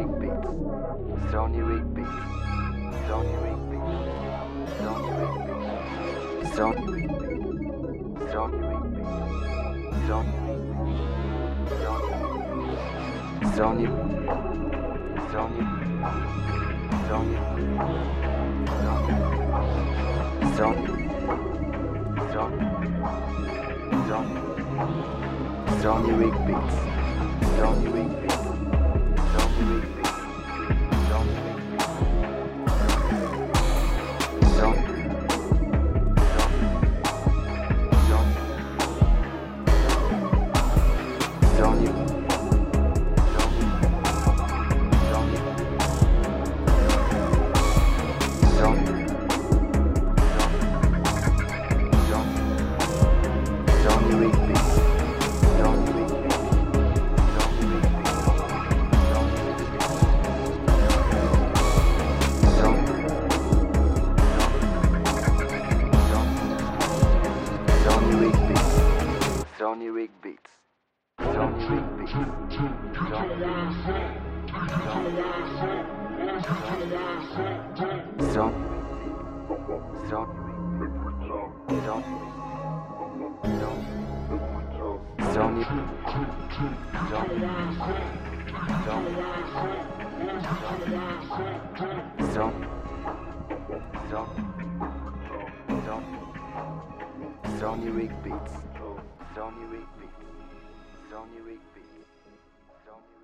Slownirik Beats. Slownirik Beats. Zone Rig Beats. Zone Rig Beats. Zone Rig Beats. Slownirik Beats. Zone Zone Zone Zone Zone Zone Zone Zone Slownirik Beats. Slownirik Beats. Slownirik Beats. Slownirik Beats. Slownirik Beats. Zony Rigby. Zony Rigby. Zony